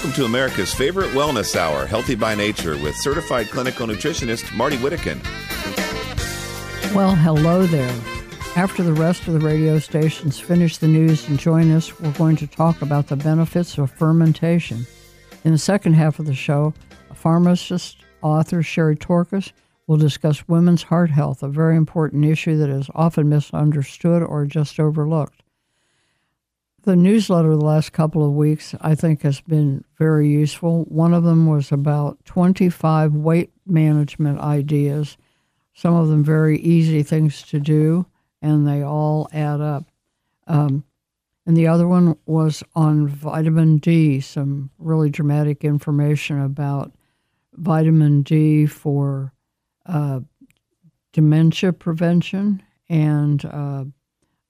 Welcome to America's favorite wellness hour, Healthy by Nature, with certified clinical nutritionist Marty Whittekin. Well, hello there. After the rest of the radio stations finish the news and join us, we're going to talk about the benefits of fermentation. In the second half of the show, pharmacist, author, Sherry Torkos, will discuss women's heart health, a very important issue that is often misunderstood or just overlooked. The newsletter the last couple of weeks, I think, has been very useful. One of them was about 25 weight management ideas, some of them very easy things to do, and they all add up. Um, and the other one was on vitamin D, some really dramatic information about vitamin D for uh, dementia prevention and, uh,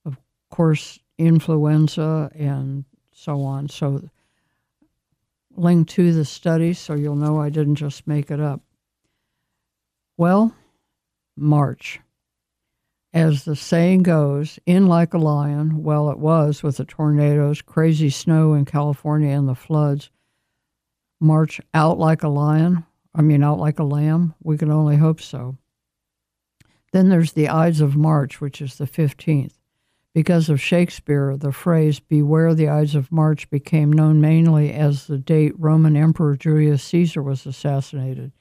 of course, influenza and so on. So, link to the study so you'll know I didn't just make it up. Well, March. As the saying goes, in like a lion, well, it was with the tornadoes, crazy snow in California, and the floods. March out like a lion, I mean, out like a lamb. We can only hope so. Then there's the Ides of March, which is the 15th. Because of Shakespeare, the phrase Beware the Ides of March became known mainly as the date Roman Emperor Julius Caesar was assassinated.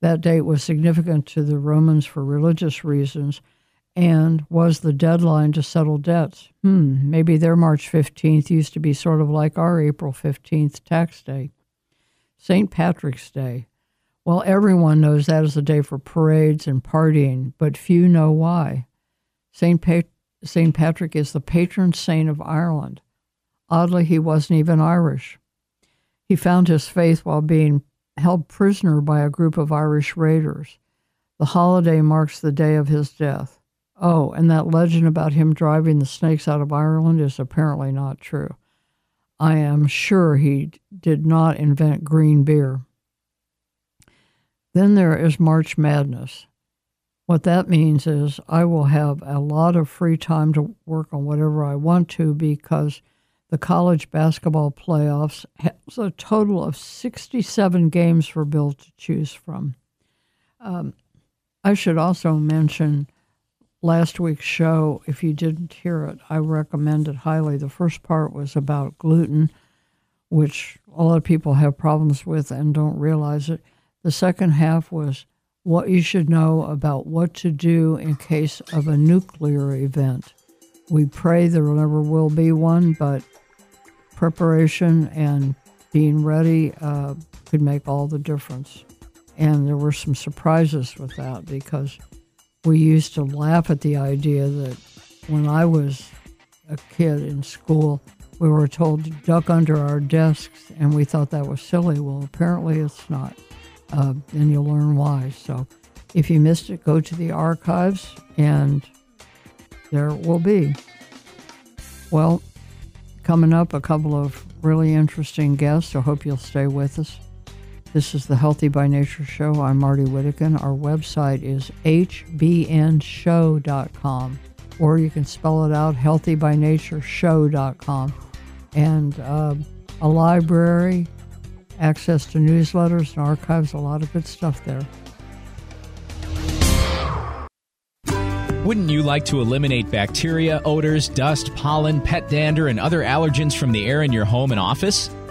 That date was significant to the Romans for religious reasons and was the deadline to settle debts. Hmm, maybe their March 15th used to be sort of like our April 15th tax day. St. Patrick's Day. Well, everyone knows that is a day for parades and partying, but few know why. St. Pat- St. Patrick is the patron saint of Ireland. Oddly, he wasn't even Irish. He found his faith while being held prisoner by a group of Irish raiders. The holiday marks the day of his death. Oh, and that legend about him driving the snakes out of Ireland is apparently not true. I am sure he did not invent green beer. Then there is March Madness. What that means is I will have a lot of free time to work on whatever I want to because the college basketball playoffs has a total of 67 games for Bill to choose from. Um, I should also mention last week's show. If you didn't hear it, I recommend it highly. The first part was about gluten, which a lot of people have problems with and don't realize it. The second half was what you should know about what to do in case of a nuclear event. We pray there never will be one, but preparation and being ready uh, could make all the difference. And there were some surprises with that because we used to laugh at the idea that when I was a kid in school, we were told to duck under our desks, and we thought that was silly. Well, apparently it's not uh, and you'll learn why. So if you missed it, go to the archives and there it will be. Well, coming up, a couple of really interesting guests. I hope you'll stay with us. This is the Healthy by Nature Show. I'm Marty Whittekin. Our website is hbnshow.com, or you can spell it out healthybynatureshow.com. And uh, a library, access to newsletters and archives, a lot of good stuff there. Wouldn't you like to eliminate bacteria, odors, dust, pollen, pet dander, and other allergens from the air in your home and office?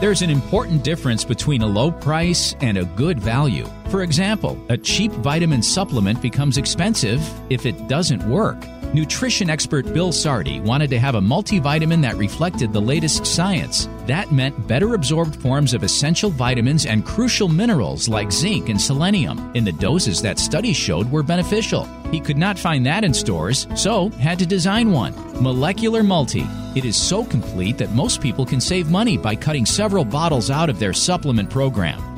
There's an important difference between a low price and a good value. For example, a cheap vitamin supplement becomes expensive if it doesn't work. Nutrition expert Bill Sardi wanted to have a multivitamin that reflected the latest science. That meant better absorbed forms of essential vitamins and crucial minerals like zinc and selenium in the doses that studies showed were beneficial. He could not find that in stores, so had to design one. Molecular Multi. It is so complete that most people can save money by cutting several bottles out of their supplement program.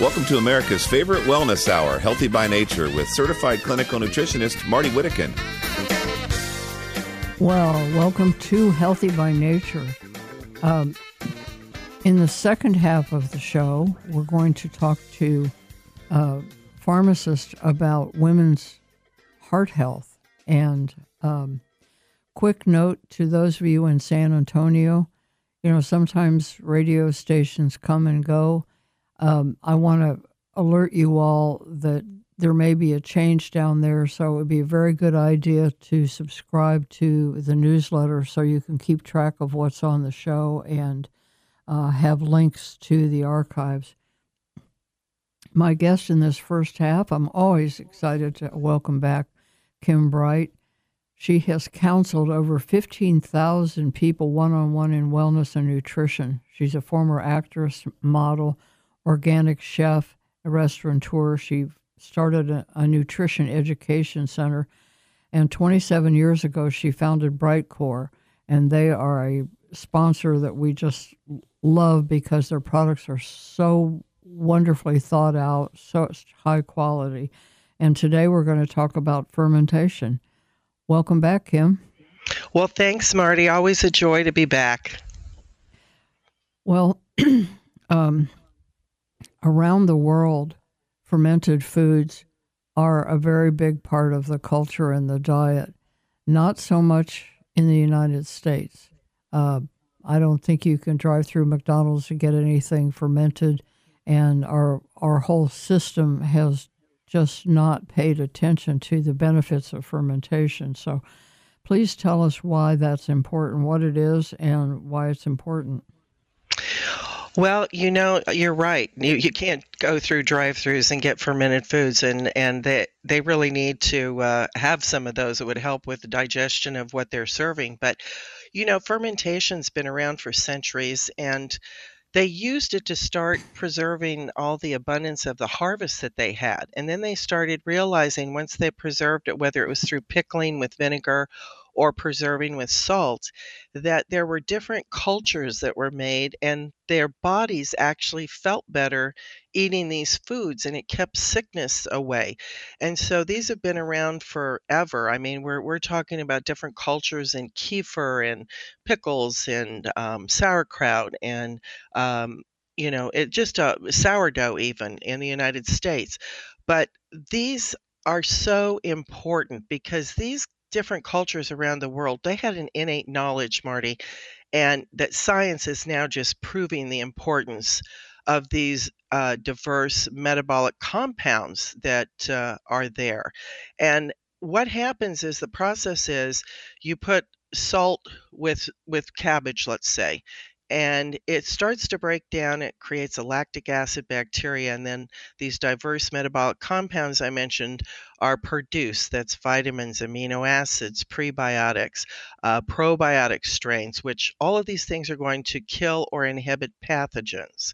Welcome to America's favorite wellness hour, Healthy by Nature, with certified clinical nutritionist Marty Whittekin. Well, welcome to Healthy by Nature. Um, in the second half of the show, we're going to talk to a pharmacist about women's heart health. And um, quick note to those of you in San Antonio, you know, sometimes radio stations come and go um, I want to alert you all that there may be a change down there, so it would be a very good idea to subscribe to the newsletter so you can keep track of what's on the show and uh, have links to the archives. My guest in this first half, I'm always excited to welcome back Kim Bright. She has counseled over 15,000 people one on one in wellness and nutrition. She's a former actress, model, organic chef, a restaurateur. She started a, a nutrition education center. And 27 years ago, she founded Brightcore, and they are a sponsor that we just love because their products are so wonderfully thought out, so high quality. And today we're going to talk about fermentation. Welcome back, Kim. Well, thanks, Marty. Always a joy to be back. Well, um, around the world, fermented foods are a very big part of the culture and the diet. Not so much in the United States. Uh, I don't think you can drive through McDonald's and get anything fermented, and our our whole system has just not paid attention to the benefits of fermentation. So, please tell us why that's important, what it is, and why it's important. Well, you know, you're right. You, you can't go through drive-throughs and get fermented foods, and and they they really need to uh, have some of those that would help with the digestion of what they're serving. But you know, fermentation's been around for centuries, and they used it to start preserving all the abundance of the harvest that they had. And then they started realizing once they preserved it, whether it was through pickling with vinegar or preserving with salt, that there were different cultures that were made and their bodies actually felt better eating these foods and it kept sickness away. And so these have been around forever. I mean, we're, we're talking about different cultures in kefir and pickles and um, sauerkraut and um, you know, it just a uh, sourdough even in the United States. But these are so important because these different cultures around the world, they had an innate knowledge, Marty, and that science is now just proving the importance of these uh, diverse metabolic compounds that uh, are there. And what happens is the process is you put salt with with cabbage let's say and it starts to break down. It creates a lactic acid bacteria, and then these diverse metabolic compounds I mentioned are produced. That's vitamins, amino acids, prebiotics, uh, probiotic strains, which all of these things are going to kill or inhibit pathogens.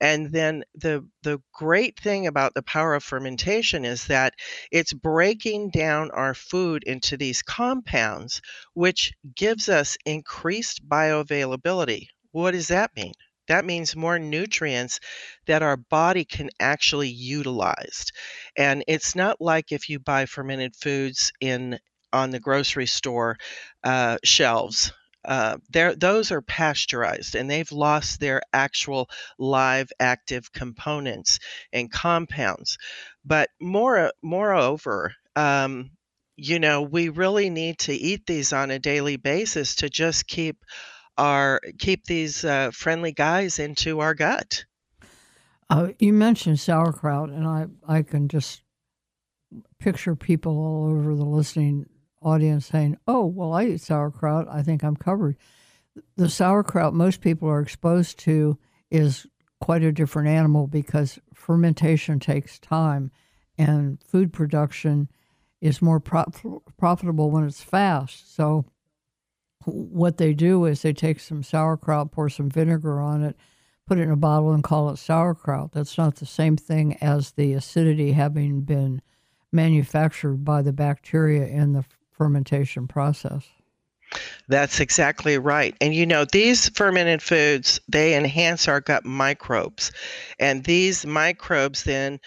And then the the great thing about the power of fermentation is that it's breaking down our food into these compounds, which gives us increased bioavailability, what does that mean? That means more nutrients that our body can actually utilize. And it's not like if you buy fermented foods in on the grocery store uh, shelves uh, those are pasteurized and they've lost their actual live active components and compounds. But more, moreover, um, you know, we really need to eat these on a daily basis to just keep our keep these uh, friendly guys into our gut. Uh, you mentioned sauerkraut, and I I can just picture people all over the listening audience saying, "Oh, well, I eat sauerkraut. I think I'm covered." The sauerkraut most people are exposed to is quite a different animal because fermentation takes time, and food production is more pro- profitable when it's fast. So, what they do is they take some sauerkraut, pour some vinegar on it, put it in a bottle, and call it sauerkraut. That's not the same thing as the acidity having been manufactured by the bacteria in the fermentation process. That's exactly right. And you know, these fermented foods, they enhance our gut microbes. And these microbes then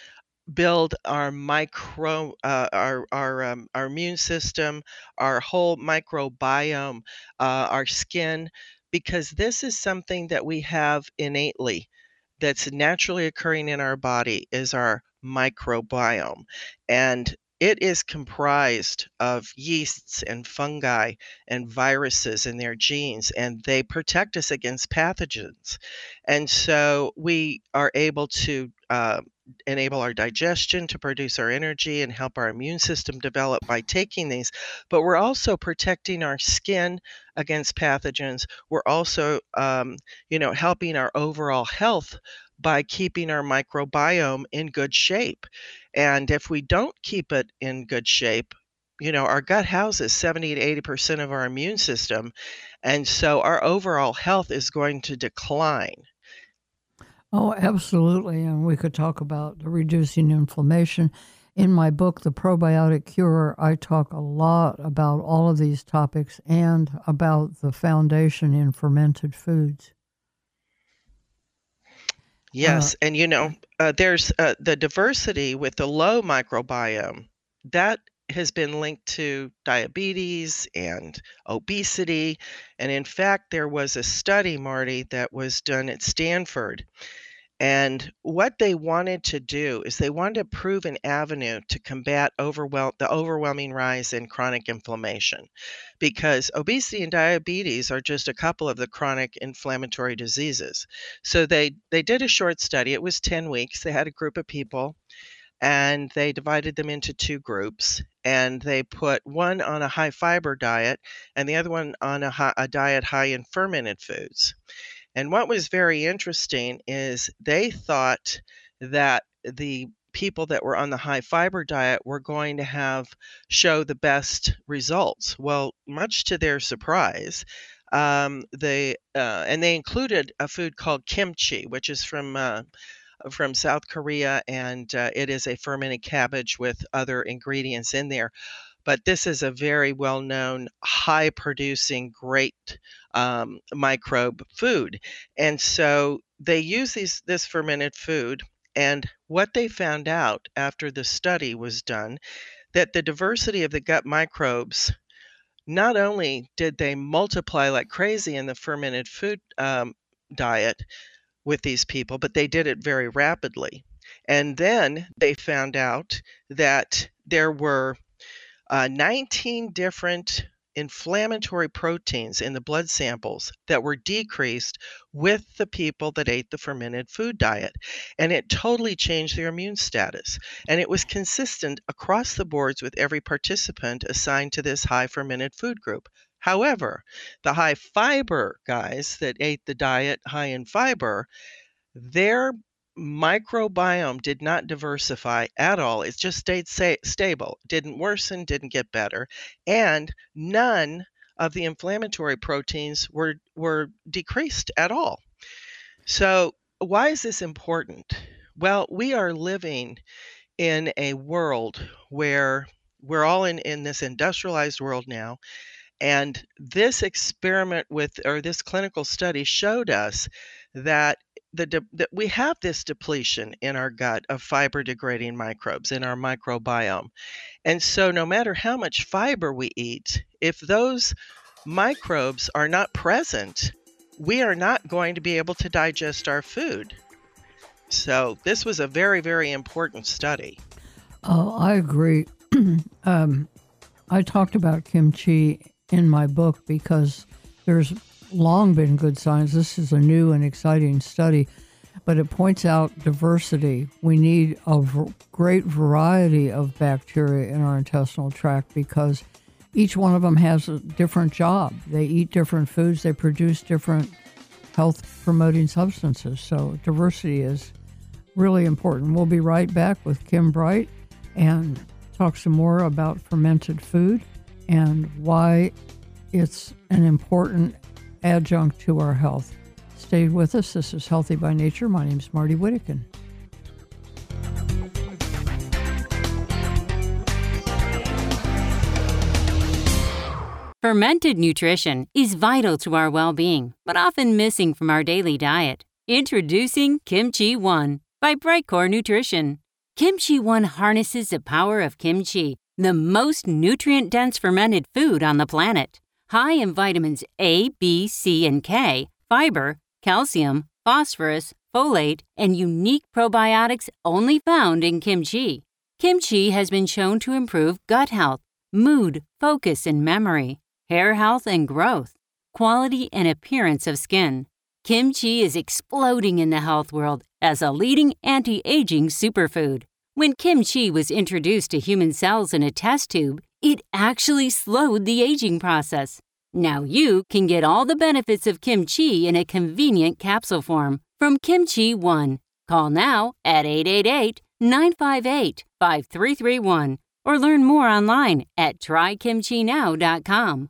build our micro uh, our our um, our immune system, our whole microbiome, uh, our skin because this is something that we have innately that's naturally occurring in our body is our microbiome. And it is comprised of yeasts and fungi and viruses in their genes, and they protect us against pathogens. And so we are able to uh, enable our digestion to produce our energy and help our immune system develop by taking these. But we're also protecting our skin against pathogens. We're also, um, you know, helping our overall health by keeping our microbiome in good shape. And if we don't keep it in good shape, you know, our gut houses 70 to 80% of our immune system. And so our overall health is going to decline. Oh, absolutely. And we could talk about reducing inflammation. In my book, The Probiotic Cure, I talk a lot about all of these topics and about the foundation in fermented foods. Yes, uh, and you know, uh, there's uh, the diversity with the low microbiome that has been linked to diabetes and obesity. And in fact, there was a study, Marty, that was done at Stanford and what they wanted to do is they wanted to prove an avenue to combat overwhel- the overwhelming rise in chronic inflammation because obesity and diabetes are just a couple of the chronic inflammatory diseases. So they, they did a short study. It was 10 weeks. They had a group of people and they divided them into two groups and they put one on a high fiber diet and the other one on a, high, a diet high in fermented foods and what was very interesting is they thought that the people that were on the high fiber diet were going to have show the best results. Well, much to their surprise, um, they uh, and they included a food called kimchi, which is from uh, from South Korea, and uh, it is a fermented cabbage with other ingredients in there but this is a very well known, high producing, great um, microbe food. And so they use these, this fermented food. And what they found out after the study was done that the diversity of the gut microbes not only did they multiply like crazy in the fermented food um, diet with these people, but they did it very rapidly. And then they found out that there were uh, 19 different inflammatory proteins in the blood samples that were decreased with the people that ate the fermented food diet. And it totally changed their immune status. And it was consistent across the boards with every participant assigned to this high fermented food group. However, the high fiber guys that ate the diet high in fiber, their microbiome did not diversify at all. It just stayed sa- stable, didn't worsen, didn't get better, and none of the inflammatory proteins were were decreased at all. So, why is this important? Well, we are living in a world where we're all in, in this industrialized world now. And this experiment with, or this clinical study showed us that the, de- that we have this depletion in our gut of fiber degrading microbes in our microbiome. And so no matter how much fiber we eat, if those microbes are not present, we are not going to be able to digest our food. So this was a very, very important study. Oh, I agree. um, I talked about kimchi in my book because there's long been good science. This is a new and exciting study, but it points out diversity. We need a v- great variety of bacteria in our intestinal tract because each one of them has a different job. They eat different foods, they produce different health promoting substances. So, diversity is really important. We'll be right back with Kim Bright and talk some more about fermented food and why it's an important adjunct to our health. Stay with us. This is Healthy by Nature. My name is Marty Whittekin. Fermented nutrition is vital to our well being, but often missing from our daily diet. Introducing Kimchi One by Brightcore Nutrition. Kimchi One harnesses the power of kimchi, the most nutrient dense fermented food on the planet. High in vitamins A, B, C, and K, fiber, calcium, phosphorus, folate, and unique probiotics only found in kimchi. Kimchi has been shown to improve gut health, mood, focus, and memory hair health and growth, quality and appearance of skin. Kimchi is exploding in the health world as a leading anti aging superfood. When kimchi was introduced to human cells in a test tube, it actually slowed the aging process. Now you can get all the benefits of kimchi in a convenient capsule form from Kimchi One. Call now at 888 958 5331 or learn more online at trykimchinow.com.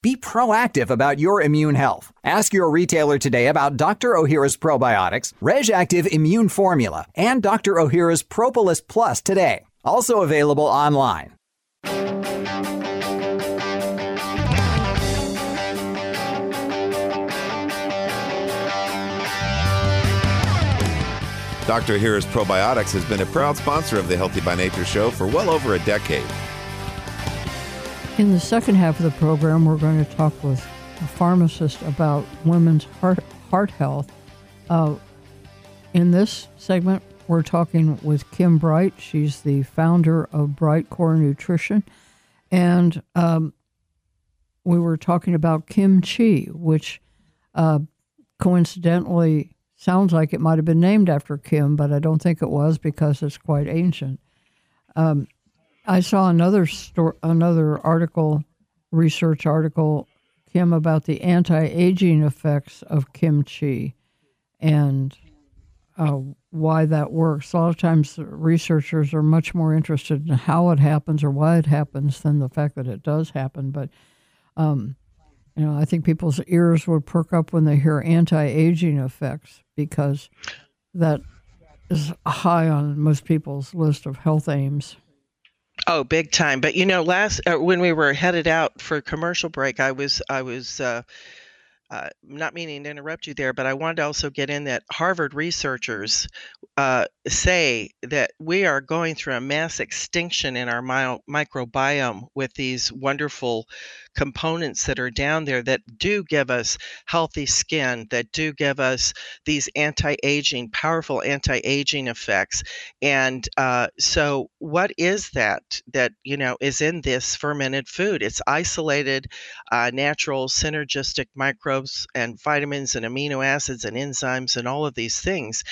Be proactive about your immune health. Ask your retailer today about Dr. Ohhira's probiotics, RegActive Immune Formula, and Dr. Ohhira's Propolis Plus today. Also available online. Dr. Ohhira's Probiotics has been a proud sponsor of the Healthy by Nature show for well over a decade. In the second half of the program, we're going to talk with a pharmacist about women's heart, heart health. Uh, in this segment, we're talking with Kim Bright. She's the founder of Brightcore Nutrition. And um, we were talking about kimchi, which uh, coincidentally sounds like it might have been named after Kim, but I don't think it was because it's quite ancient. Um, I saw another story, another article, research article Kim, about the anti-aging effects of kimchi, and uh, why that works. A lot of times, researchers are much more interested in how it happens or why it happens than the fact that it does happen. But um, you know, I think people's ears would perk up when they hear anti-aging effects because that is high on most people's list of health aims. Oh, big time! But you know, last uh, when we were headed out for commercial break, I was I was uh, uh, not meaning to interrupt you there, but I wanted to also get in that Harvard researchers uh, say that we are going through a mass extinction in our microbiome with these wonderful components that are down there that do give us healthy skin, that do give us these anti aging, powerful anti aging effects. And uh, so, what is that that, you know, is in this fermented food? It's isolated, uh, natural, synergistic microbes and vitamins and amino acids and enzymes and all of these things.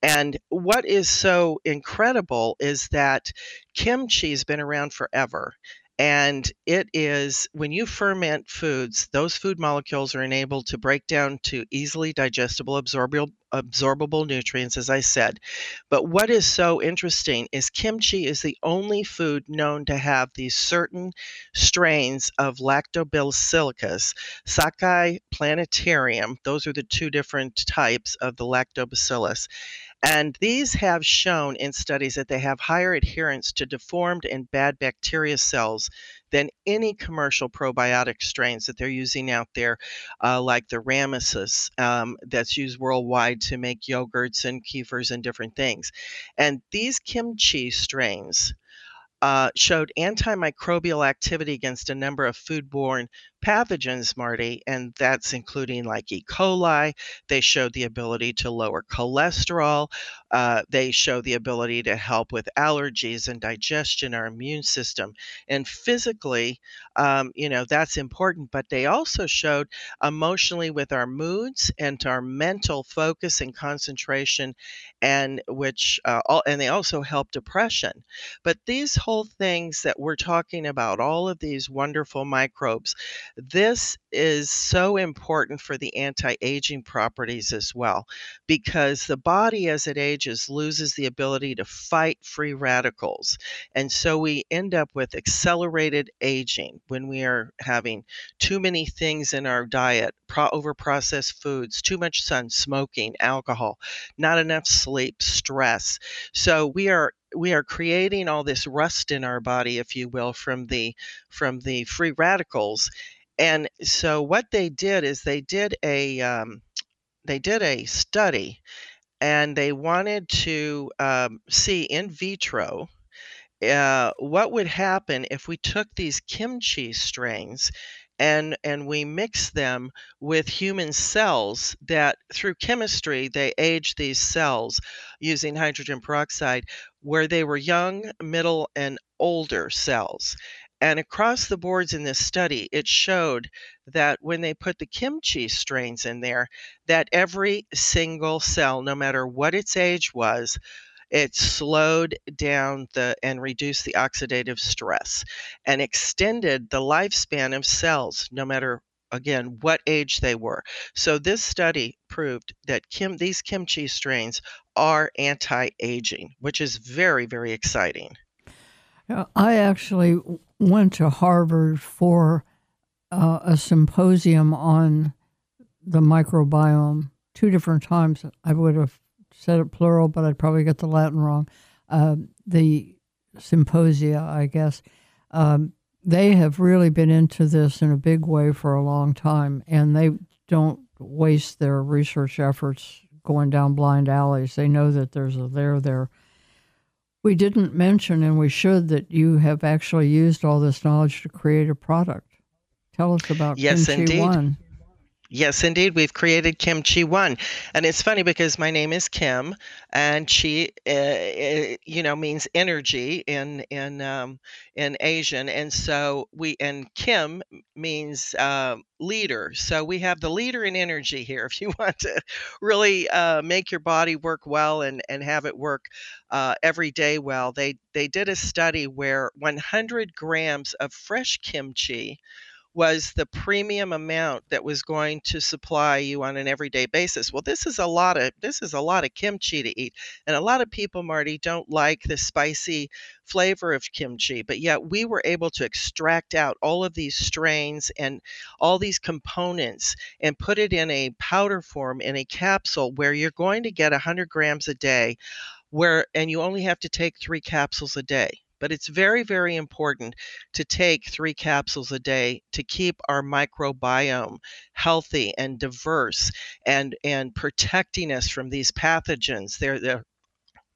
And what is so incredible is that kimchi has been around forever. And it is when you ferment foods, those food molecules are enabled to break down to easily digestible, absorbable, absorbable nutrients, as I said. But what is so interesting is kimchi is the only food known to have these certain strains of lactobacillus, sakei plantarum. Those are the two different types of the lactobacillus. And these have shown in studies that they have higher adherence to deformed and bad bacteria cells than any commercial probiotic strains that they're using out there, uh, like the rhamnosus um, that's used worldwide to make yogurts and kefirs and different things. And these kimchi strains uh, showed antimicrobial activity against a number of foodborne pathogens, Marty, and that's including like E. coli. They showed the ability to lower cholesterol. Uh, they show the ability to help with allergies and digestion, our immune system. And physically, um, you know, that's important, but they also showed emotionally with our moods and our mental focus and concentration, and which, uh, all, and they also help depression. But these whole things that we're talking about, all of these wonderful microbes, this is so important for the anti aging properties as well, because the body as it ages loses the ability to fight free radicals. And so we end up with accelerated aging when we are having too many things in our diet, pro- over processed foods, too much sun, smoking, alcohol, not enough sleep, stress. So we are we are creating all this rust in our body if you will from the from the free radicals and so what they did is they did a um, they did a study, and they wanted to um, see in vitro uh, what would happen if we took these kimchi strains and and we mix them with human cells that through chemistry they age these cells using hydrogen peroxide where they were young middle and older cells and across the boards in this study, it showed that when they put the kimchi strains in there, that every single cell, no matter what its age was, it slowed down the and reduced the oxidative stress and extended the lifespan of cells, no matter again what age they were. So this study proved that kim, these kimchi strains are anti-aging, which is very very exciting. I actually went to Harvard for uh, a symposium on the microbiome two different times. I would have said it plural, but I'd probably get the Latin wrong. Uh, the symposia, I guess. Um, they have really been into this in a big way for a long time, and they don't waste their research efforts going down blind alleys. They know that there's a there there we didn't mention, and we should, that you have actually used all this knowledge to create a product. Tell us about yes, Kimchi indeed. One. Yes, indeed. We've created Kimchi One. And it's funny because my name is Kim and chi, uh, you know, means energy in, in, um, in Asian. And so we, and Kim means uh, leader. So we have the leader in energy here. If you want to really uh, make your body work well and, and have it work uh, every day well, they, they did a study where 100 grams of fresh kimchi was the premium amount that was going to supply you on an everyday basis. Well, this is a lot of this is a lot of kimchi to eat. And a lot of people, Marty, don't like the spicy flavor of kimchi, but yet we were able to extract out all of these strains and all these components and put it in a powder form in a capsule where you're going to get 100 grams a day where and you only have to take 3 capsules a day. But it's very, very important to take three capsules a day to keep our microbiome healthy and diverse and, and protecting us from these pathogens. They're, they're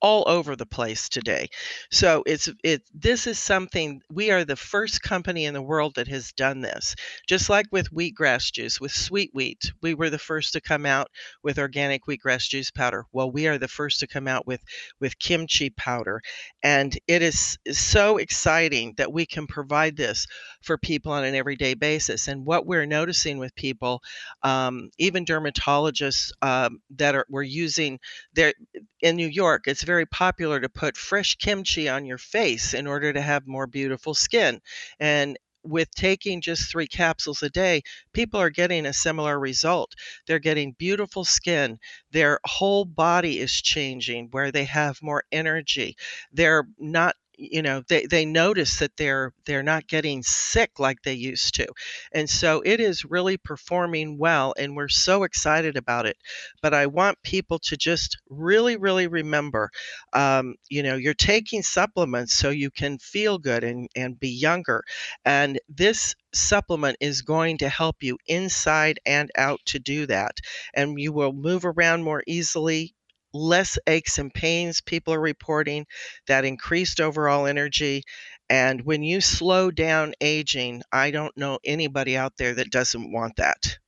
all over the place today. So it's it this is something we are the first company in the world that has done this. Just like with wheatgrass juice, with sweet wheat, we were the first to come out with organic wheatgrass juice powder. Well, we are the first to come out with with kimchi powder, and it is, is so exciting that we can provide this for people on an everyday basis. And what we're noticing with people, um, even dermatologists um, that are were using their in New York, it's very popular to put fresh kimchi on your face in order to have more beautiful skin. And with taking just three capsules a day, people are getting a similar result. They're getting beautiful skin. Their whole body is changing where they have more energy. They're not you know they, they notice that they're they're not getting sick like they used to. And so it is really performing well and we're so excited about it. But i want people to just really really remember um, you know you're taking supplements so you can feel good and and be younger. And this supplement is going to help you inside and out to do that. And you will move around more easily less aches and pains people are reporting, that increased overall energy. And when you slow down aging, I don't know anybody out there that doesn't want that.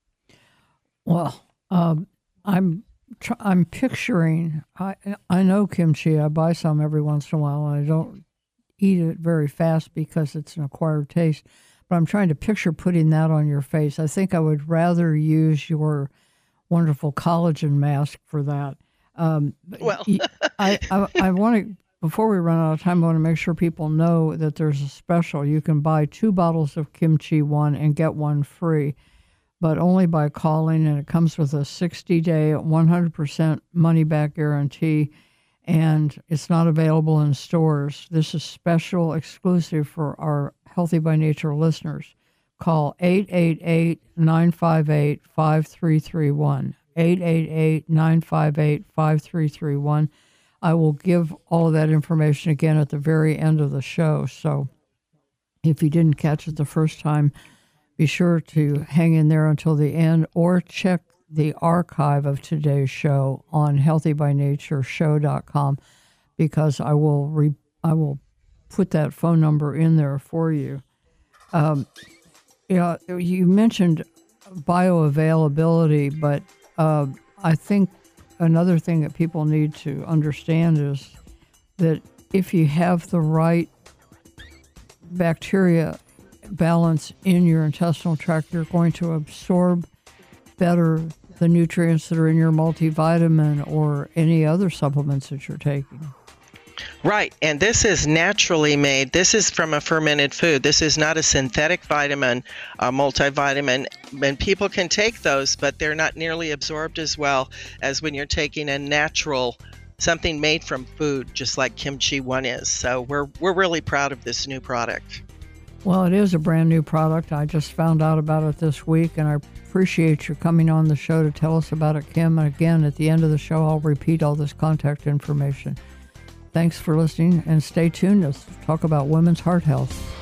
Well, um, I'm tr- I'm picturing. I I know kimchi. I buy some every once in a while. I don't eat it very fast because it's an acquired taste. But I'm trying to picture putting that on your face. I think I would rather use your wonderful collagen mask for that. Um, well, I, I, I want to, before we run out of time, I want to make sure people know that there's a special. You can buy two bottles of kimchi one and get one free, but only by calling, and it comes with a 60 day, 100% money back guarantee, and it's not available in stores. This is special, exclusive for our Healthy by Nature listeners. Call 888 958 5331. 888 958 5331. I will give all of that information again at the very end of the show. So if you didn't catch it the first time, be sure to hang in there until the end or check the archive of today's show on healthybynatureshow.com because I will re- I will put that phone number in there for you. Um, you mentioned bioavailability, but uh, I think another thing that people need to understand is that if you have the right bacteria balance in your intestinal tract, you're going to absorb better the nutrients that are in your multivitamin or any other supplements that you're taking. Right. And this is naturally made. This is from a fermented food. This is not a synthetic vitamin, a multivitamin. And people can take those, but they're not nearly absorbed as well as when you're taking a natural something made from food, just like kimchi one is. So we're we're really proud of this new product. Well, it is a brand new product. I just found out about it this week, and I appreciate your coming on the show to tell us about it, Kim. And again, at the end of the show, I'll repeat all this contact information. Thanks for listening and stay tuned. Let's talk about women's heart health.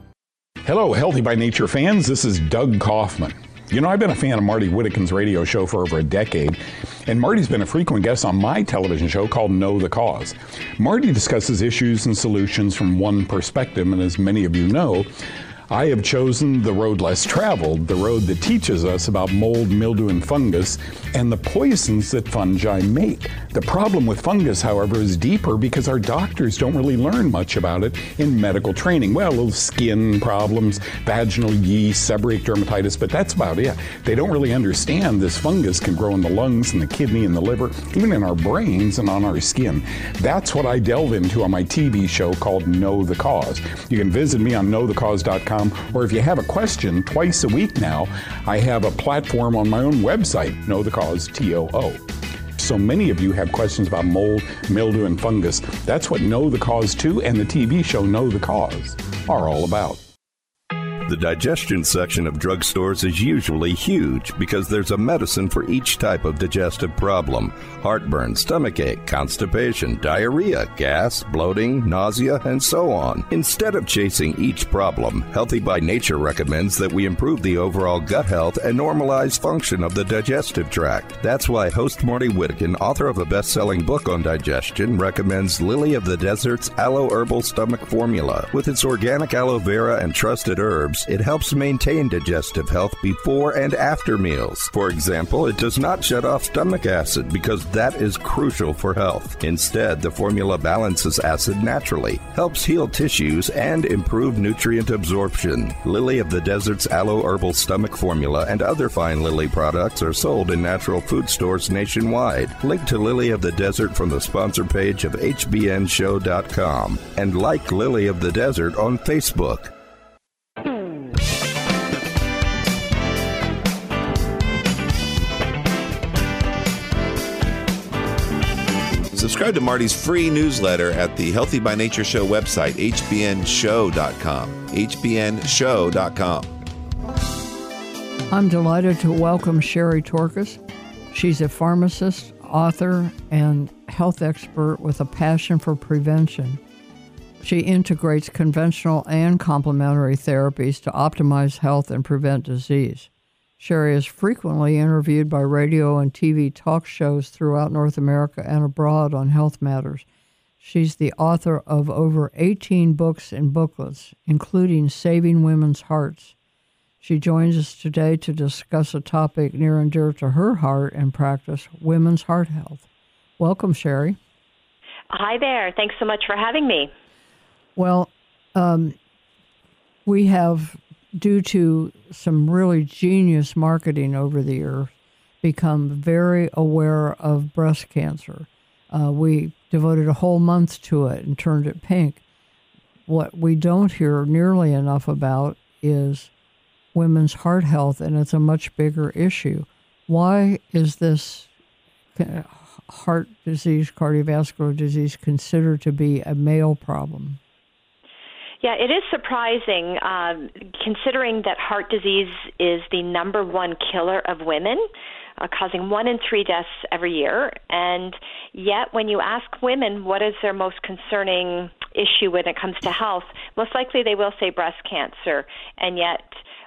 Hello, Healthy by Nature fans. This is Doug Kaufman. You know, I've been a fan of Martie Whittekin's radio show for over a decade, and Martie's been a frequent guest on my television show called Know the Cause. Marty discusses issues and solutions from one perspective, and as many of you know, I have chosen the road less traveled, the road that teaches us about mold, mildew, and fungus, and the poisons that fungi make. The problem with fungus, however, is deeper because our doctors don't really learn much about it in medical training. Well, little skin problems, vaginal yeast, seborrheic dermatitis, but that's about it. They don't really understand this fungus can grow in the lungs and the kidney and the liver, even in our brains and on our skin. That's what I delve into on my TV show called Know the Cause. You can visit me on knowthecause.com or if you have a question, twice a week now, I have a platform on my own website, Know the Cause, T O O. So many of you have questions about mold, mildew, and fungus. That's what Know the Cause 2 and the TV show Know the Cause are all about. The digestion section of drugstores is usually huge because there's a medicine for each type of digestive problem heartburn, stomachache, constipation, diarrhea, gas, bloating, nausea, and so on. Instead of chasing each problem, Healthy by Nature recommends that we improve the overall gut health and normalize function of the digestive tract. That's why host Martie Whittekin, author of a best selling book on digestion, recommends Lily of the Desert's Aloe Herbal Stomach Formula. With its organic aloe vera and trusted herbs, it helps maintain digestive health before and after meals. For example, it does not shut off stomach acid because that is crucial for health. Instead, the formula balances acid naturally, helps heal tissues, and improve nutrient absorption. Lily of the Desert's Aloe Herbal Stomach Formula and other fine Lily products are sold in natural food stores nationwide. Link to Lily of the Desert from the sponsor page of HBNShow.com and like Lily of the Desert on Facebook. Subscribe to Martie's free newsletter at the Healthy by Nature Show website, hbnshow.com. hbnshow.com. I'm delighted to welcome Sherry Torkos. She's a pharmacist, author, and health expert with a passion for prevention. She integrates conventional and complementary therapies to optimize health and prevent disease. Sherry is frequently interviewed by radio and TV talk shows throughout North America and abroad on health matters. She's the author of over 18 books and booklets, including Saving Women's Hearts. She joins us today to discuss a topic near and dear to her heart and practice women's heart health. Welcome, Sherry. Hi there. Thanks so much for having me. Well, um, we have due to some really genius marketing over the years, become very aware of breast cancer. Uh, we devoted a whole month to it and turned it pink. What we don't hear nearly enough about is women's heart health, and it's a much bigger issue. Why is this heart disease, cardiovascular disease, considered to be a male problem? Yeah, it is surprising um, considering that heart disease is the number one killer of women. Uh, causing one in three deaths every year. And yet, when you ask women what is their most concerning issue when it comes to health, most likely they will say breast cancer. And yet,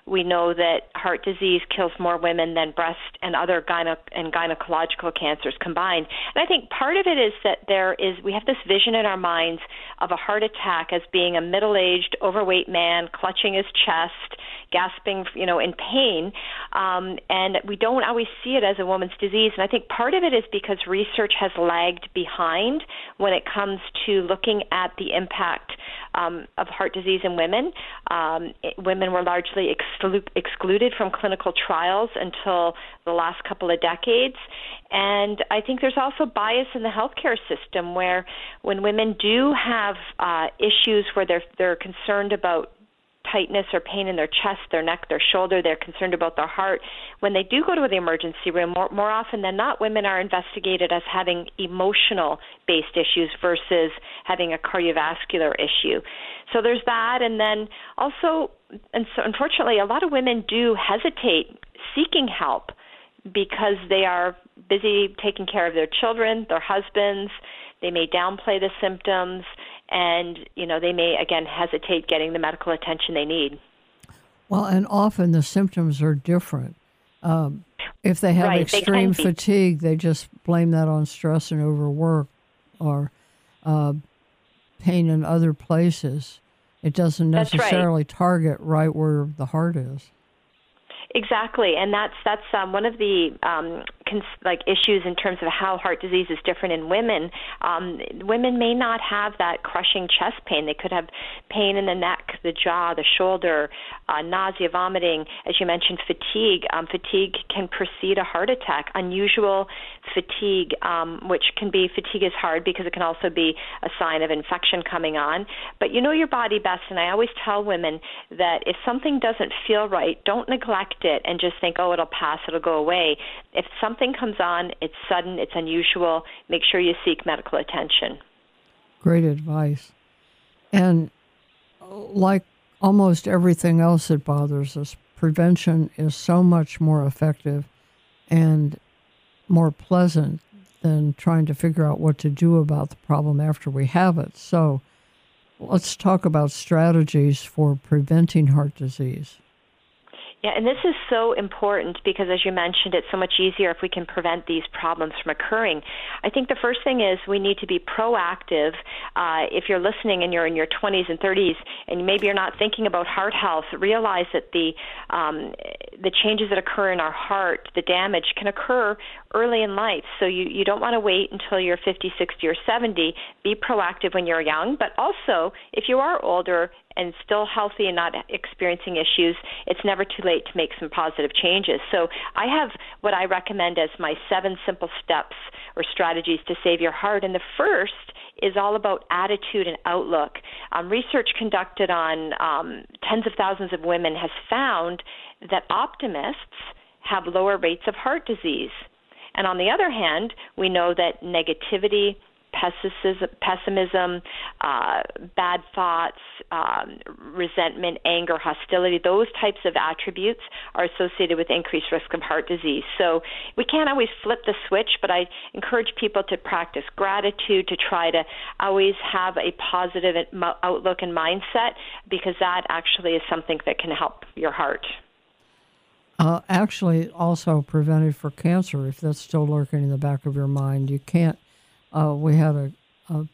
we know that heart disease kills more women than breast and other gyne- and gynecological cancers combined. And I think part of it is that there is we have this vision in our minds of a heart attack as being a middle-aged, overweight man clutching his chest, gasping, you know, in pain, um, and we don't always see it as a woman's disease. And I think part of it is because research has lagged behind when it comes to looking at the impact um, of heart disease in women. Um, it, women were largely exclu- excluded from clinical trials until the last couple of decades. And I think there's also bias in the healthcare system where when women do have uh, issues where they're they're concerned about tightness or pain in their chest, their neck, their shoulder, they're concerned about their heart. When they do go to the emergency room, more, more often than not, women are investigated as having emotional based issues versus having a cardiovascular issue. So there's that. And then also, and so unfortunately, a lot of women do hesitate seeking help because they are busy taking care of their children, their husbands. They may downplay the symptoms and you know they may again hesitate getting the medical attention they need. Well, and often the symptoms are different. Um, if they have right, extreme they fatigue, they just blame that on stress and overwork, or uh, pain in other places. It doesn't necessarily right. target right where the heart is. Exactly, and that's that's um, one of the um, cons- like issues in terms of how heart disease is different in women. Um, women may not have that crushing chest pain. They could have pain in the neck, the jaw, the shoulder, uh, nausea, vomiting. As you mentioned, fatigue. Um, fatigue can precede a heart attack. Unusual fatigue, um, which can be fatigue is hard because it can also be a sign of infection coming on. But you know your body best, and I always tell women that if something doesn't feel right, don't neglect it and just think, oh, it'll pass, it'll go away. If something comes on, it's sudden, it's unusual, make sure you seek medical attention. Great advice. And like almost everything else that bothers us, prevention is so much more effective and more pleasant than trying to figure out what to do about the problem after we have it. So let's talk about strategies for preventing heart disease. Yeah, and this is so important because, as you mentioned, it's so much easier if we can prevent these problems from occurring. I think the first thing is we need to be proactive. Uh, if you're listening and you're in your 20s and 30s, and maybe you're not thinking about heart health, realize that the um, the changes that occur in our heart, the damage, can occur early in life. So you you don't want to wait until you're 50, 60, or 70. Be proactive when you're young, but also if you are older and still healthy and not experiencing issues, it's never too late to make some positive changes. So I have what I recommend as my seven simple steps or strategies to save your heart. And the first is all about attitude and outlook. Um, research conducted on um, tens of thousands of women has found that optimists have lower rates of heart disease. And on the other hand, we know that negativity, pessimism, uh, bad thoughts, um, resentment, anger, hostility, those types of attributes are associated with increased risk of heart disease. So we can't always flip the switch, but I encourage people to practice gratitude, to try to always have a positive outlook and mindset, because that actually is something that can help your heart. Uh, actually, also prevented for cancer if that's still lurking in the back of your mind. You can't uh, we had a, a,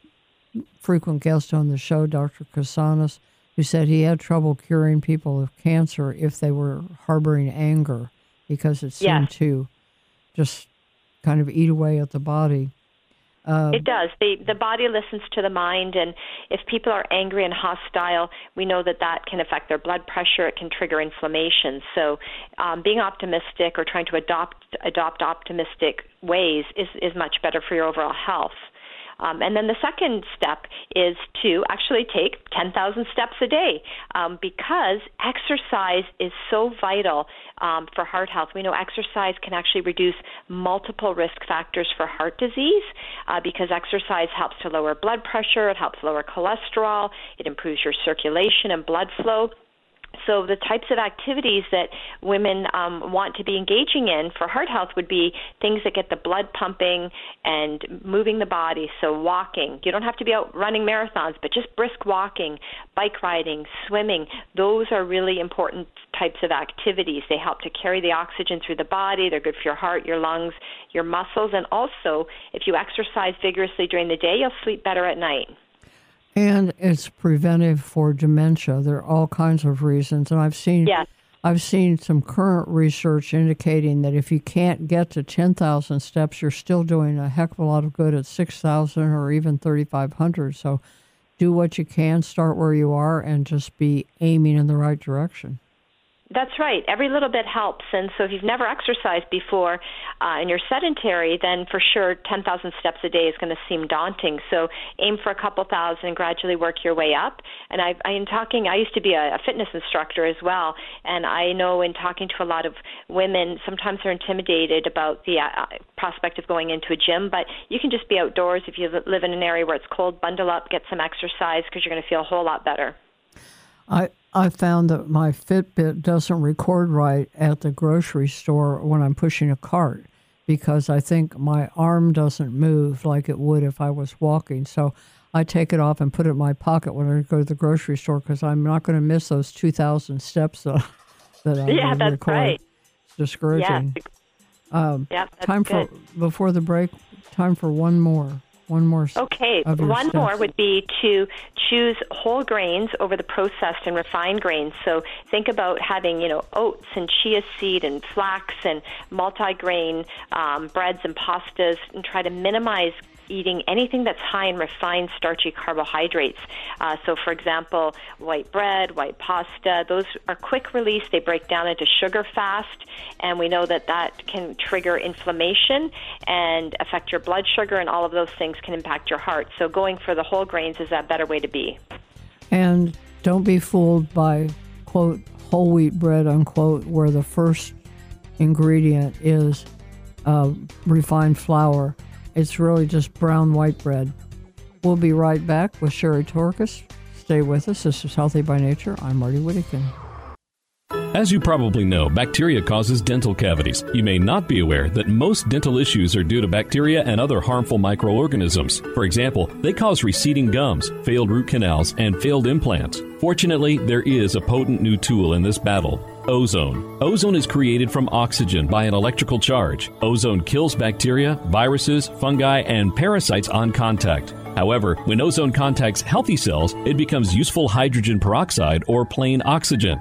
frequent guest on the show, Dr. Kasanis, who said he had trouble curing people of cancer if they were harboring anger because it seemed yes. to just kind of eat away at the body. Uh, it does. The the body listens to the mind, and if people are angry and hostile, we know that that can affect their blood pressure. It can trigger inflammation. So, um, being optimistic or trying to adopt adopt optimistic ways is is much better for your overall health. Um, and then the second step is to actually take 10,000 steps a day um, because exercise is so vital um, for heart health. We know exercise can actually reduce multiple risk factors for heart disease uh, because exercise helps to lower blood pressure, it helps lower cholesterol, it improves your circulation and blood flow. So the types of activities that women um, want to be engaging in for heart health would be things that get the blood pumping and moving the body. So walking. You don't have to be out running marathons, but just brisk walking, bike riding, swimming. Those are really important types of activities. They help to carry the oxygen through the body. They're good for your heart, your lungs, your muscles, and also if you exercise vigorously during the day, you'll sleep better at night. And it's preventive for dementia. There are all kinds of reasons, and I've seen yes. I've seen some current research indicating that if you can't get to ten thousand steps, you're still doing a heck of a lot of good at six thousand or even thirty five hundred. So, do what you can, start where you are, and just be aiming in the right direction. That's right. Every little bit helps. And so if you've never exercised before uh, and you're sedentary, then for sure 10,000 steps a day is going to seem daunting. So aim for a couple thousand and gradually work your way up. And I, I am talking, I used to be a, a fitness instructor as well. And I know in talking to a lot of women, sometimes they're intimidated about the uh, prospect of going into a gym, but you can just be outdoors if you live in an area where it's cold, bundle up, get some exercise because you're going to feel a whole lot better. I I found that my Fitbit doesn't record right at the grocery store when I'm pushing a cart because I think my arm doesn't move like it would if I was walking. So I take it off and put it in my pocket when I go to the grocery store because I'm not going to miss those 2,000 steps that, that I yeah, that's record. right. It's discouraging. Yeah, um, yeah time good. for before the break. Time for one more. One more. Okay, one steps. more would be to choose whole grains over the processed and refined grains. So think about having, you know, oats and chia seed and flax and multi-grain um, breads and pastas, and try to minimize eating anything that's high in refined starchy carbohydrates. Uh, so, for example, white bread, white pasta, those are quick release. They break down into sugar fast, and we know that that can trigger inflammation and affect your blood sugar, and all of those things can impact your heart. So, going for the whole grains is a better way to be. And don't be fooled by, quote, whole wheat bread, unquote, where the first ingredient is uh, refined flour. It's really just brown white bread. We'll be right back with Sherry Torkos. Stay with us. This is Healthy by Nature. I'm Martie Whittekin. As you probably know, bacteria causes dental cavities. You may not be aware that most dental issues are due to bacteria and other harmful microorganisms. For example, they cause receding gums, failed root canals, and failed implants. Fortunately, there is a potent new tool in this battle ozone. Ozone is created from oxygen by an electrical charge. Ozone kills bacteria, viruses, fungi, and parasites on contact. However, when ozone contacts healthy cells, it becomes useful hydrogen peroxide or plain oxygen.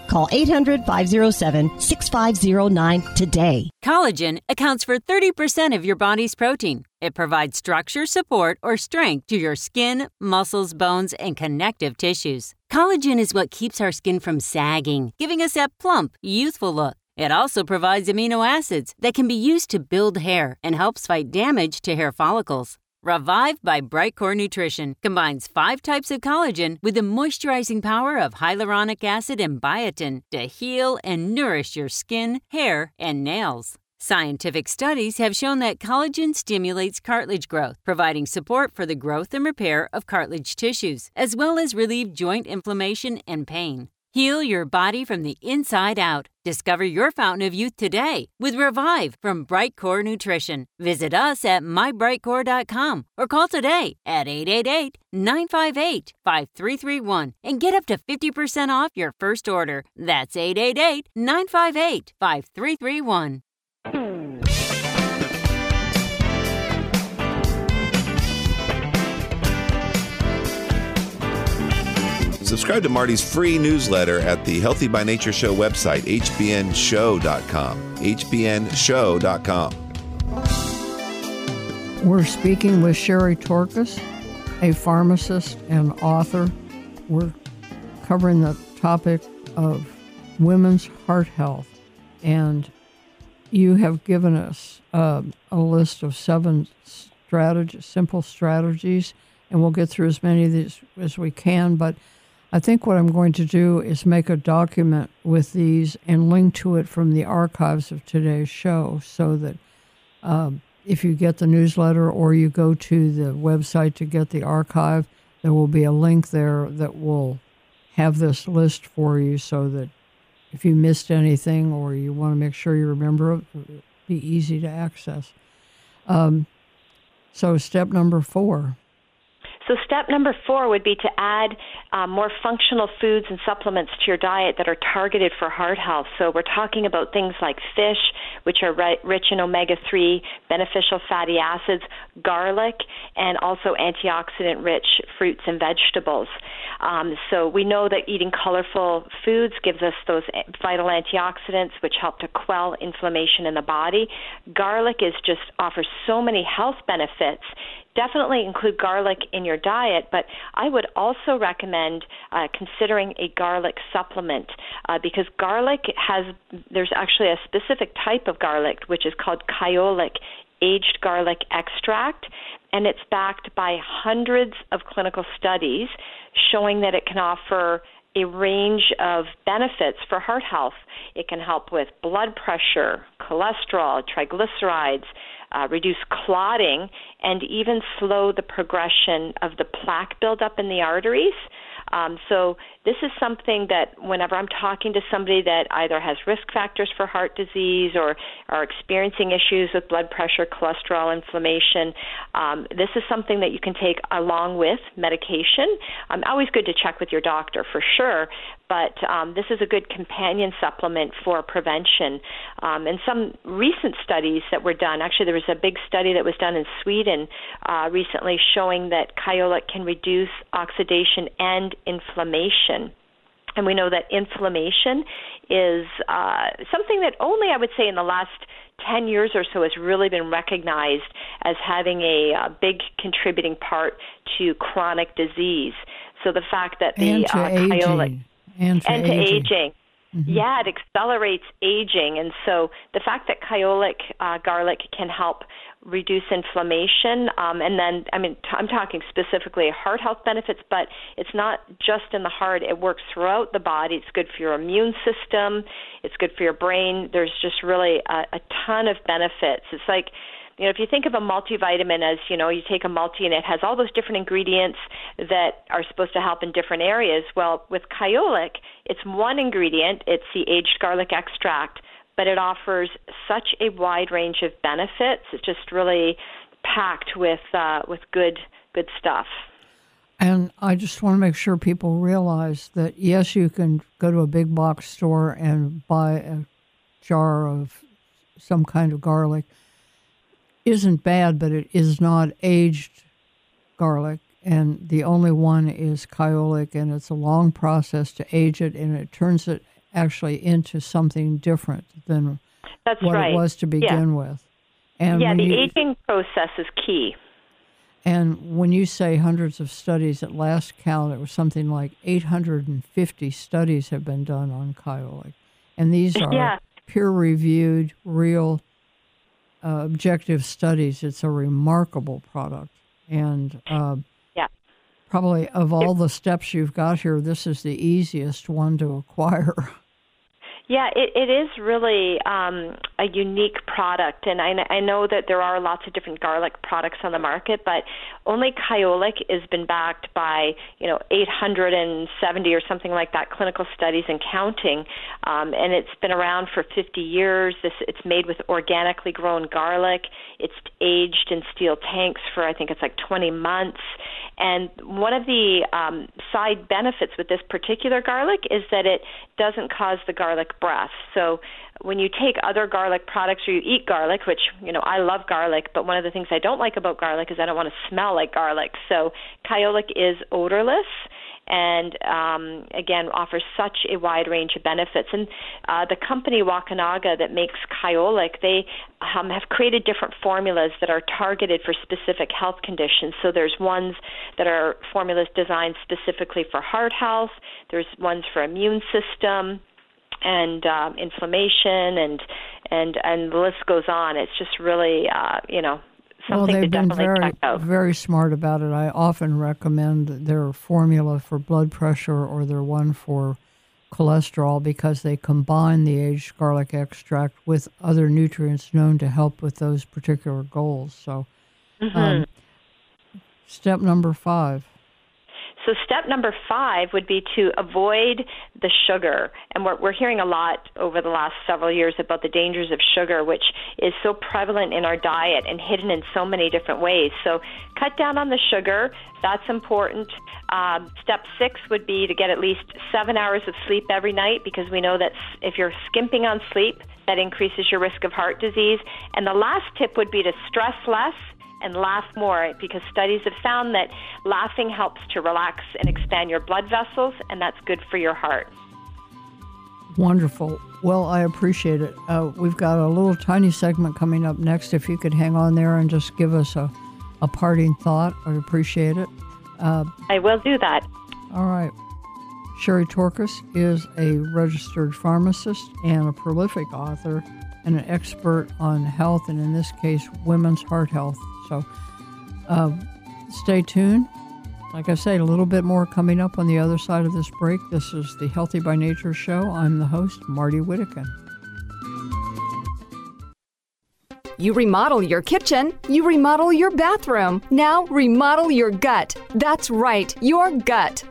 Call 800 507 6509 today. Collagen accounts for 30% of your body's protein. It provides structure, support, or strength to your skin, muscles, bones, and connective tissues. Collagen is what keeps our skin from sagging, giving us that plump, youthful look. It also provides amino acids that can be used to build hair and helps fight damage to hair follicles. Revive by Brightcore Nutrition combines five types of collagen with the moisturizing power of hyaluronic acid and biotin to heal and nourish your skin, hair, and nails. Scientific studies have shown that collagen stimulates cartilage growth, providing support for the growth and repair of cartilage tissues, as well as relieve joint inflammation and pain. Heal your body from the inside out. Discover your fountain of youth today with Revive from Brightcore Nutrition. Visit us at mybrightcore.com or call today at 888 958 5331 and get up to 50% off your first order. That's 888 958 5331. Subscribe to Martie's free newsletter at the Healthy by Nature Show website, hbnshow.com. hbnshow.com. We're speaking with Sherry Torkos, a pharmacist and author. We're covering the topic of women's heart health. And you have given us uh, a list of seven simple strategies, and we'll get through as many of these as we can. But I think what I'm going to do is make a document with these and link to it from the archives of today's show so that um, if you get the newsletter or you go to the website to get the archive, there will be a link there that will have this list for you so that if you missed anything or you want to make sure you remember it, it'll be easy to access. Um, so, step number four. So, step number four would be to add uh, more functional foods and supplements to your diet that are targeted for heart health. So, we're talking about things like fish, which are rich in omega 3 beneficial fatty acids, garlic, and also antioxidant rich fruits and vegetables. Um, so, we know that eating colorful foods gives us those vital antioxidants which help to quell inflammation in the body. Garlic is just offers so many health benefits definitely include garlic in your diet, but I would also recommend uh, considering a garlic supplement uh, because garlic has, there's actually a specific type of garlic which is called kyolic aged garlic extract, and it's backed by hundreds of clinical studies showing that it can offer a range of benefits for heart health. It can help with blood pressure, cholesterol, triglycerides, uh, reduce clotting, and even slow the progression of the plaque buildup in the arteries. Um, so this is something that whenever I'm talking to somebody that either has risk factors for heart disease or are experiencing issues with blood pressure, cholesterol, inflammation, um, this is something that you can take along with medication. Um, always good to check with your doctor for sure, but um, this is a good companion supplement for prevention. Um, and some recent studies that were done, actually, there was a big study that was done in Sweden uh, recently showing that kyolic can reduce oxidation and inflammation. And we know that inflammation is uh, something that only I would say in the last 10 years or so has really been recognized as having a, a big contributing part to chronic disease. So the fact that the uh, aging. And to, and to aging. aging. Mm-hmm. Yeah, it accelerates aging, and so the fact that kyolic uh, garlic can help reduce inflammation. Um, and then, I mean, t- I'm talking specifically heart health benefits, but it's not just in the heart. It works throughout the body. It's good for your immune system. It's good for your brain. There's just really a, a ton of benefits. It's like, you know, if you think of a multivitamin as, you know, you take a multi and it has all those different ingredients that are supposed to help in different areas. Well, with kyolic, it's one ingredient. It's the aged garlic extract but it offers such a wide range of benefits. It's just really packed with uh, with good good stuff. And I just want to make sure people realize that yes, you can go to a big box store and buy a jar of some kind of garlic. Isn't bad, but it is not aged garlic. And the only one is kyolic, and it's a long process to age it, and it turns it actually into something different than That's what right. it was to begin yeah. with. And yeah, the you, aging process is key. And when you say hundreds of studies, at last count, it was something like 850 studies have been done on kyolic. And these are yeah. peer reviewed, real, uh, objective studies. It's a remarkable product. And uh, probably of all the steps you've got here, this is the easiest one to acquire. Yeah, it, it is really um, a unique product, and I, I know that there are lots of different garlic products on the market, but only Kyolic has been backed by you know 870 or something like that clinical studies and counting, um, and it's been around for 50 years. This it's made with organically grown garlic. It's aged in steel tanks for I think it's like 20 months, and one of the um, side benefits with this particular garlic is that it doesn't cause the garlic breath. So when you take other garlic products or you eat garlic, which, you know, I love garlic, but one of the things I don't like about garlic is I don't want to smell like garlic. So kyolic is odorless and um, again offers such a wide range of benefits. And uh, the company Wakunaga that makes Kyolic, they um, have created different formulas that are targeted for specific health conditions. So there's ones that are formulas designed specifically for heart health. There's ones for immune system and um, inflammation and and and the list goes on. It's just really uh, you know well, they've been very, very smart about it. I often recommend their formula for blood pressure or their one for cholesterol because they combine the aged garlic extract with other nutrients known to help with those particular goals. So, mm-hmm. um, step number five. So, step number five would be to avoid the sugar. And we're, we're hearing a lot over the last several years about the dangers of sugar, which is so prevalent in our diet and hidden in so many different ways. So, cut down on the sugar. That's important. Um, step six would be to get at least seven hours of sleep every night because we know that if you're skimping on sleep, that increases your risk of heart disease. And the last tip would be to stress less and laugh more because studies have found that laughing helps to relax and expand your blood vessels, and that's good for your heart. Wonderful. Well, I appreciate it. Uh, we've got a little tiny segment coming up next. If you could hang on there and just give us a, a parting thought, I'd appreciate it. Uh, I will do that. All right. Sherry Torkos is a registered pharmacist and a prolific author and an expert on health, and in this case, women's heart health. So uh, stay tuned. Like I say, a little bit more coming up on the other side of this break. This is the Healthy by Nature show. I'm the host, Martie Whittekin. You remodel your kitchen, you remodel your bathroom. Now remodel your gut. That's right, your gut.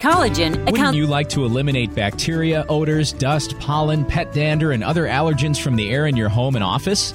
Collagen Wouldn't you like to eliminate bacteria, odors, dust, pollen, pet dander, and other allergens from the air in your home and office?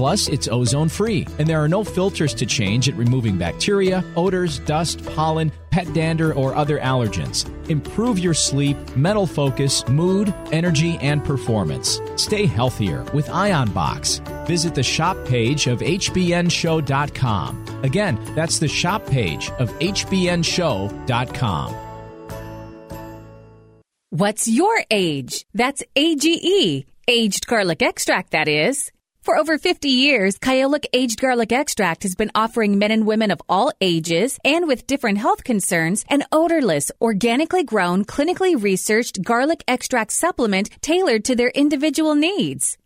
Plus, it's ozone free, and there are no filters to change at removing bacteria, odors, dust, pollen, pet dander, or other allergens. Improve your sleep, mental focus, mood, energy, and performance. Stay healthier with Ion Box. Visit the shop page of hbnshow.com. Again, that's the shop page of hbnshow.com. What's your age? That's AGE. Aged garlic extract, that is. For over 50 years, Kyolic Aged Garlic Extract has been offering men and women of all ages and with different health concerns an odorless, organically grown, clinically researched garlic extract supplement tailored to their individual needs.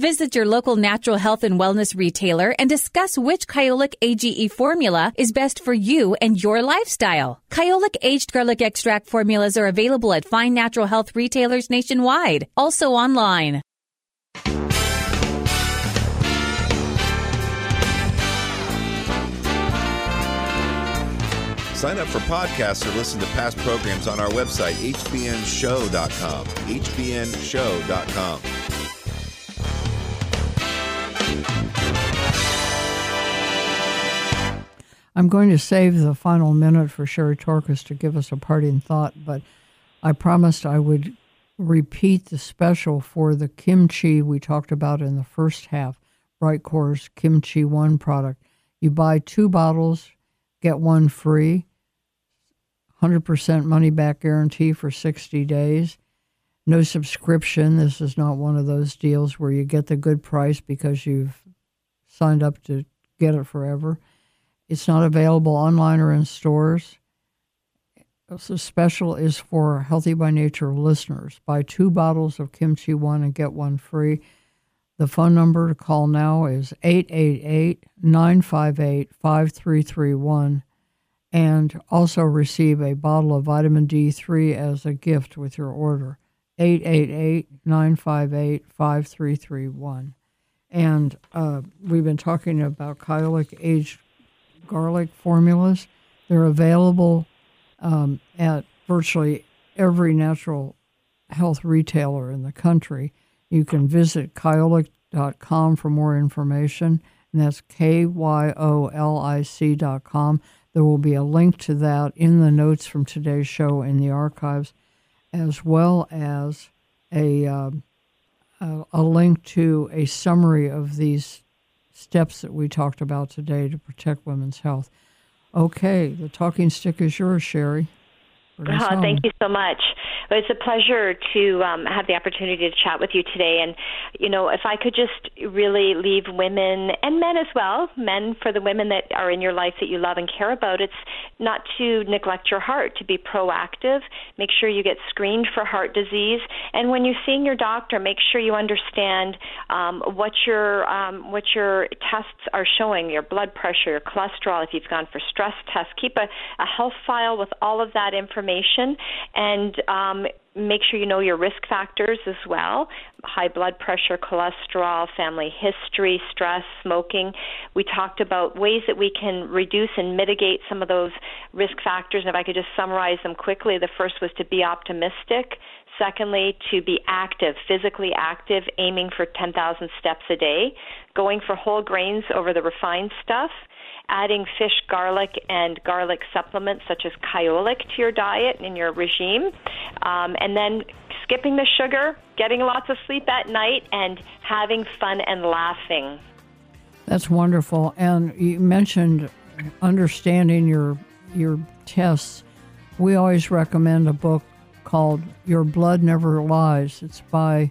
Visit your local natural health and wellness retailer and discuss which Kyolic AGE formula is best for you and your lifestyle. Kyolic aged garlic extract formulas are available at fine natural health retailers nationwide, also online. Sign up for podcasts or listen to past programs on our website, hbnshow.com. hbnshow.com. I'm going to save the final minute for Sherry Torkos to give us a parting thought, but I promised I would repeat the special for the kimchi we talked about in the first half, Brightcore's Kimchi One product. You buy two bottles, get one free, 100% money back guarantee for 60 days. No subscription. This is not one of those deals where you get the good price because you've signed up to get it forever. It's not available online or in stores. The special is for Healthy by Nature listeners. Buy two bottles of Kimchi One and get one free. The phone number to call now is 888 958 5331 and also receive a bottle of vitamin D3 as a gift with your order. 888 958 5331. And uh, we've been talking about Kyolic aged garlic formulas. They're available um, at virtually every natural health retailer in the country. You can visit kyolic.com for more information, and that's K Y O L I C.com. There will be a link to that in the notes from today's show in the archives, as well as a, uh, a, a link to a summary of these steps that we talked about today to protect women's health. Okay, the talking stick is yours, Sherry. Uh, thank you so much. It's a pleasure to um, have the opportunity to chat with you today. And, you know, if I could just really leave women and men as well, men for the women that are in your life that you love and care about, it's not to neglect your heart, to be proactive. Make sure you get screened for heart disease. And when you're seeing your doctor, make sure you understand um, what your um, what your tests are showing, your blood pressure, your cholesterol. If you've gone for stress tests, keep a, a health file with all of that information and um, make sure you know your risk factors as well high blood pressure, cholesterol, family history, stress, smoking. We talked about ways that we can reduce and mitigate some of those risk factors. And if I could just summarize them quickly, the first was to be optimistic. Secondly, to be active, physically active, aiming for 10,000 steps a day, going for whole grains over the refined stuff adding fish, garlic, and garlic supplements such as Kyolic to your diet and your regime, um, and then skipping the sugar, getting lots of sleep at night, and having fun and laughing. That's wonderful. And you mentioned understanding your your tests. We always recommend a book called Your Blood Never Lies. It's by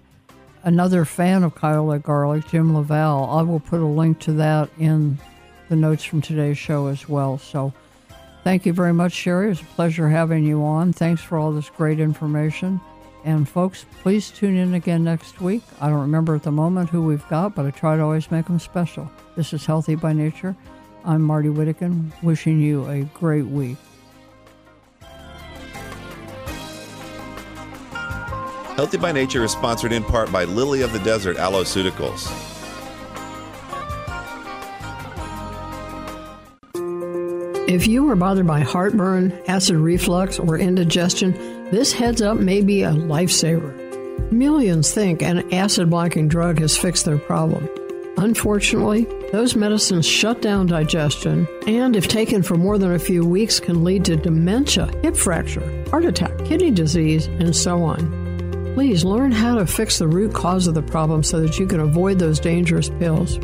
another fan of Kyolic Garlic, Jim LaValle. I will put a link to that in the notes from today's show as well. So thank you very much, Sherry. It was a pleasure having you on. Thanks for all this great information. And folks, please tune in again next week. I don't remember at the moment who we've got, but I try to always make them special. This is Healthy by Nature. I'm Martie Whittekin, wishing you a great week. Healthy by Nature is sponsored in part by Lily of the Desert Aloeceuticals. If you are bothered by heartburn, acid reflux, or indigestion, this heads up may be a lifesaver. Millions think an acid blocking drug has fixed their problem. Unfortunately, those medicines shut down digestion and, if taken for more than a few weeks, can lead to dementia, hip fracture, heart attack, kidney disease, and so on. Please learn how to fix the root cause of the problem so that you can avoid those dangerous pills.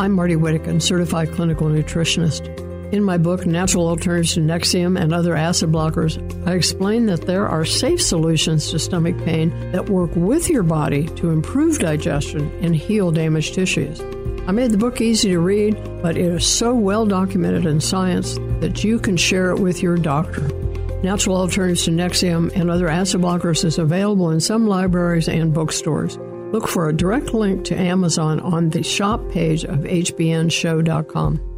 I'm Martie Whittekin, certified clinical nutritionist. In my book, Natural Alternatives to Nexium and Other Acid Blockers, I explain that there are safe solutions to stomach pain that work with your body to improve digestion and heal damaged tissues. I made the book easy to read, but it is so well documented in science that you can share it with your doctor. Natural Alternatives to Nexium and Other Acid Blockers is available in some libraries and bookstores. Look for a direct link to Amazon on the shop page of hbnshow.com.